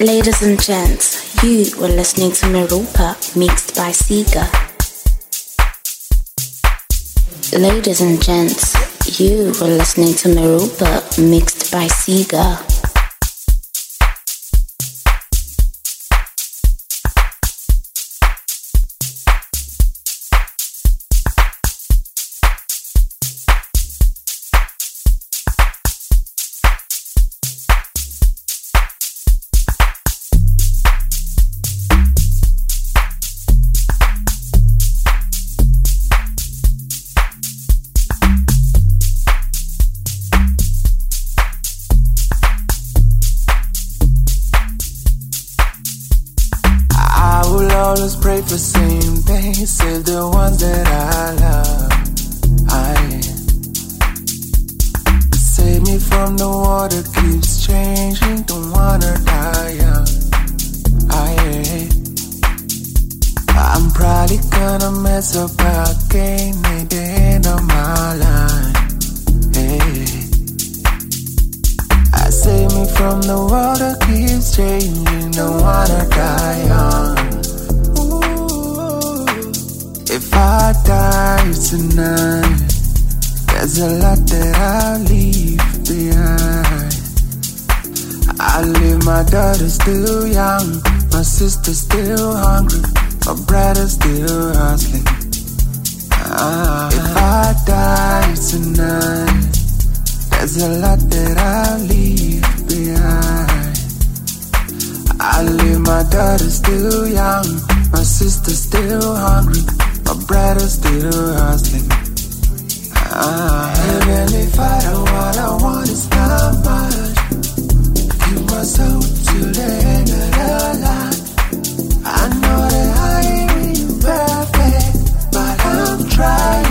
Ladies and gents, you were listening to Meropa mixed by Ceega. Ladies and gents, you were listening to Meropa mixed by Ceega. always pray for same things, save the ones that I love. I save me from the water keeps changing, don't wanna die young. I I'm probably gonna mess up again at the end of my life. Hey. Save me from the world that keeps changing, don't wanna die young. If I die tonight, there's a lot that I'll leave behind. I leave my daughter still young, my sister still hungry, my brother still hustling. Ah, if I die tonight, there's a lot that I'll leave behind. I leave my daughter still young, my sister still hungry. My brother's still hustling. Ah, and really, if I what I want, is not much. Give my soul to the end of the line. I know that I ain't perfect, but I'm trying.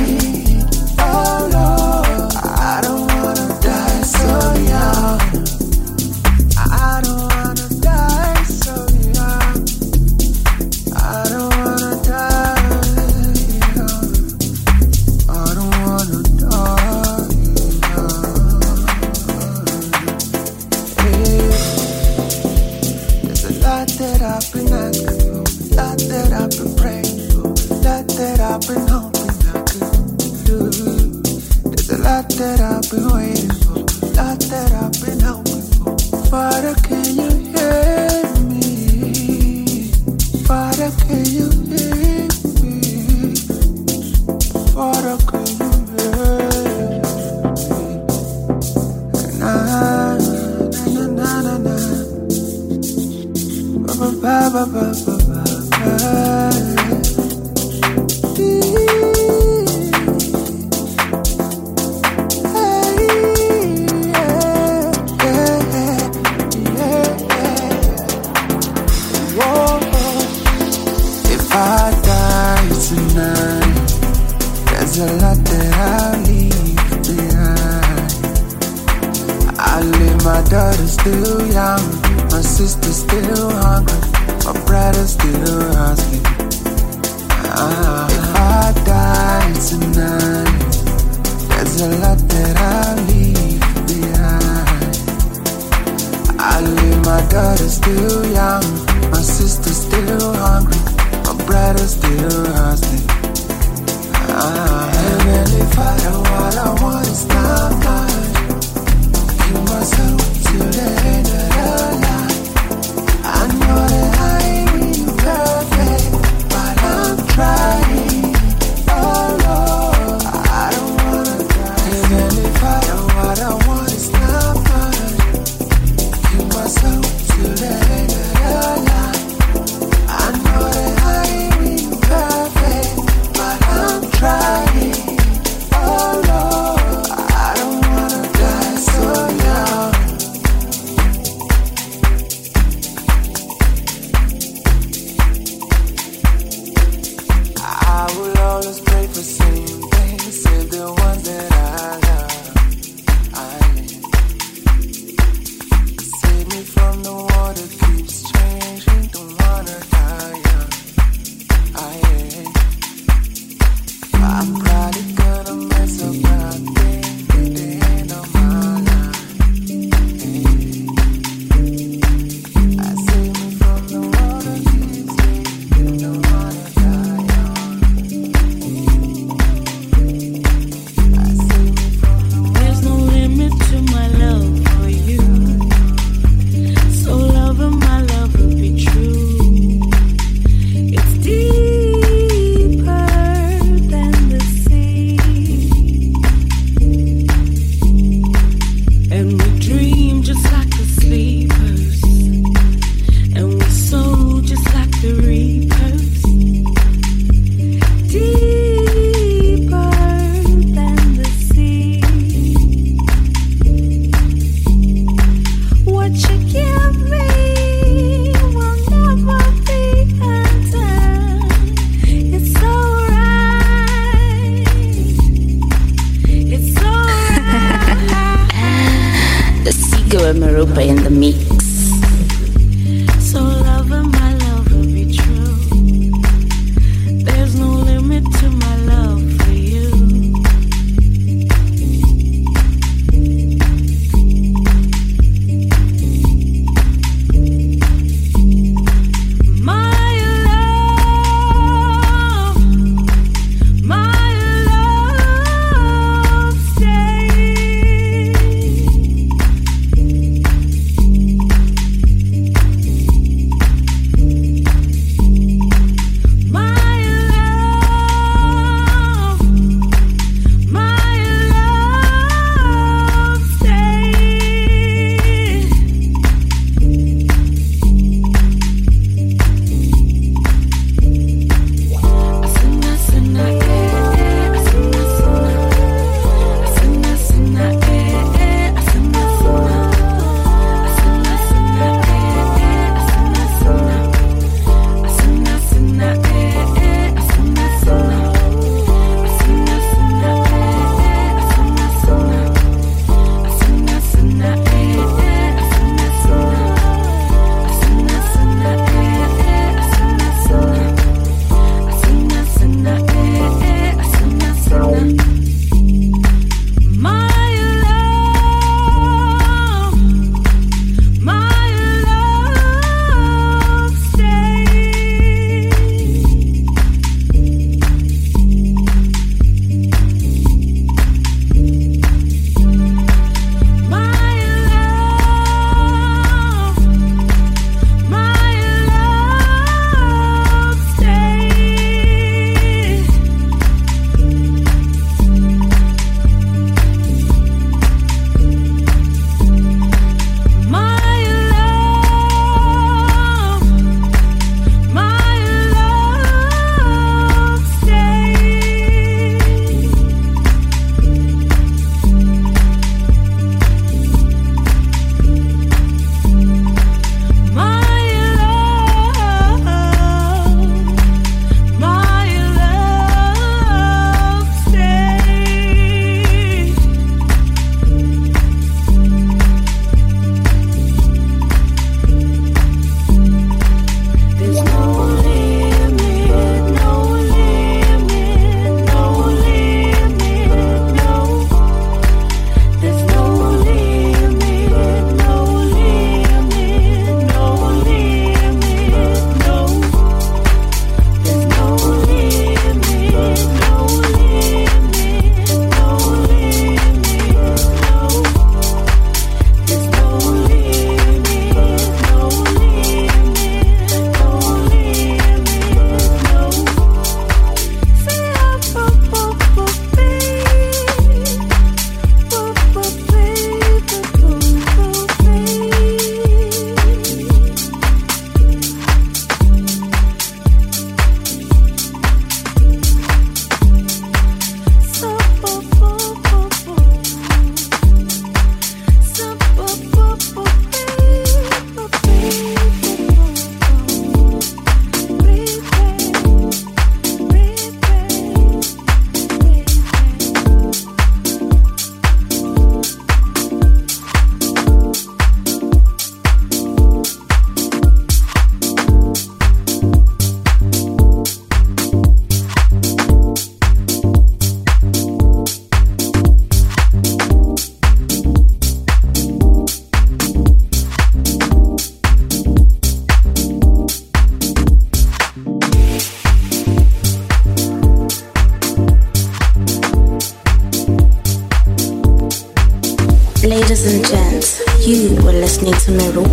intimate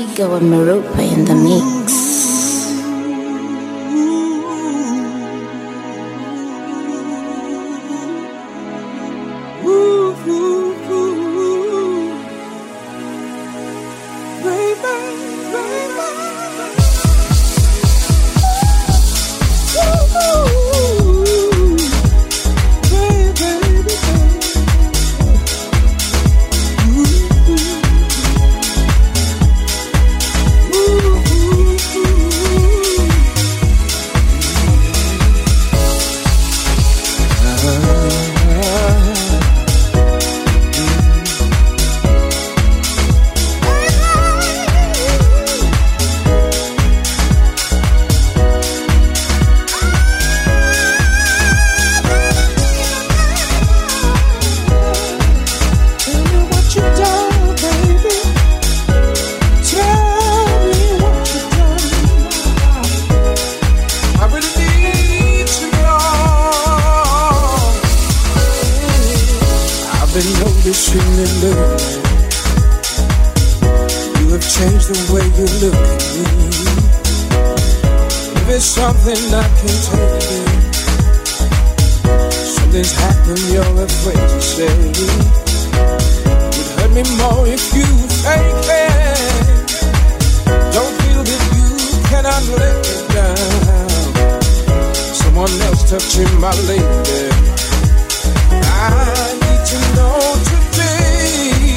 Seagull and Meropa in the mix. touching my lady. I need to know today.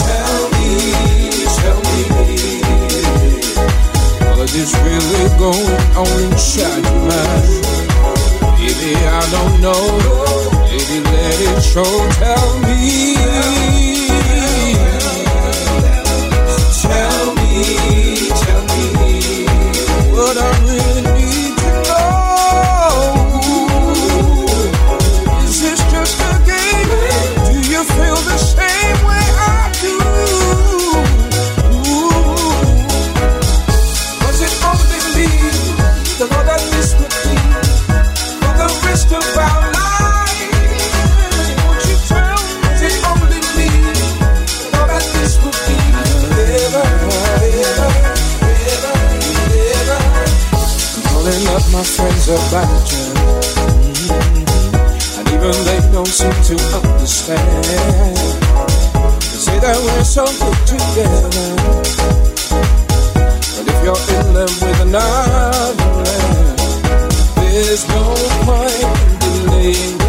Tell me, tell me, what is really going on inside your mind? Baby, I don't know. Baby, let it show. Tell me. And even they don't seem to understand. They say that we're so good together. But if you're in love with there's no point in delaying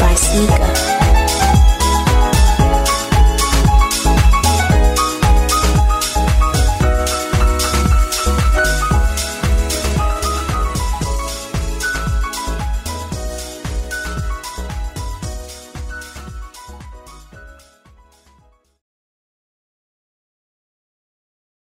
by Ceega.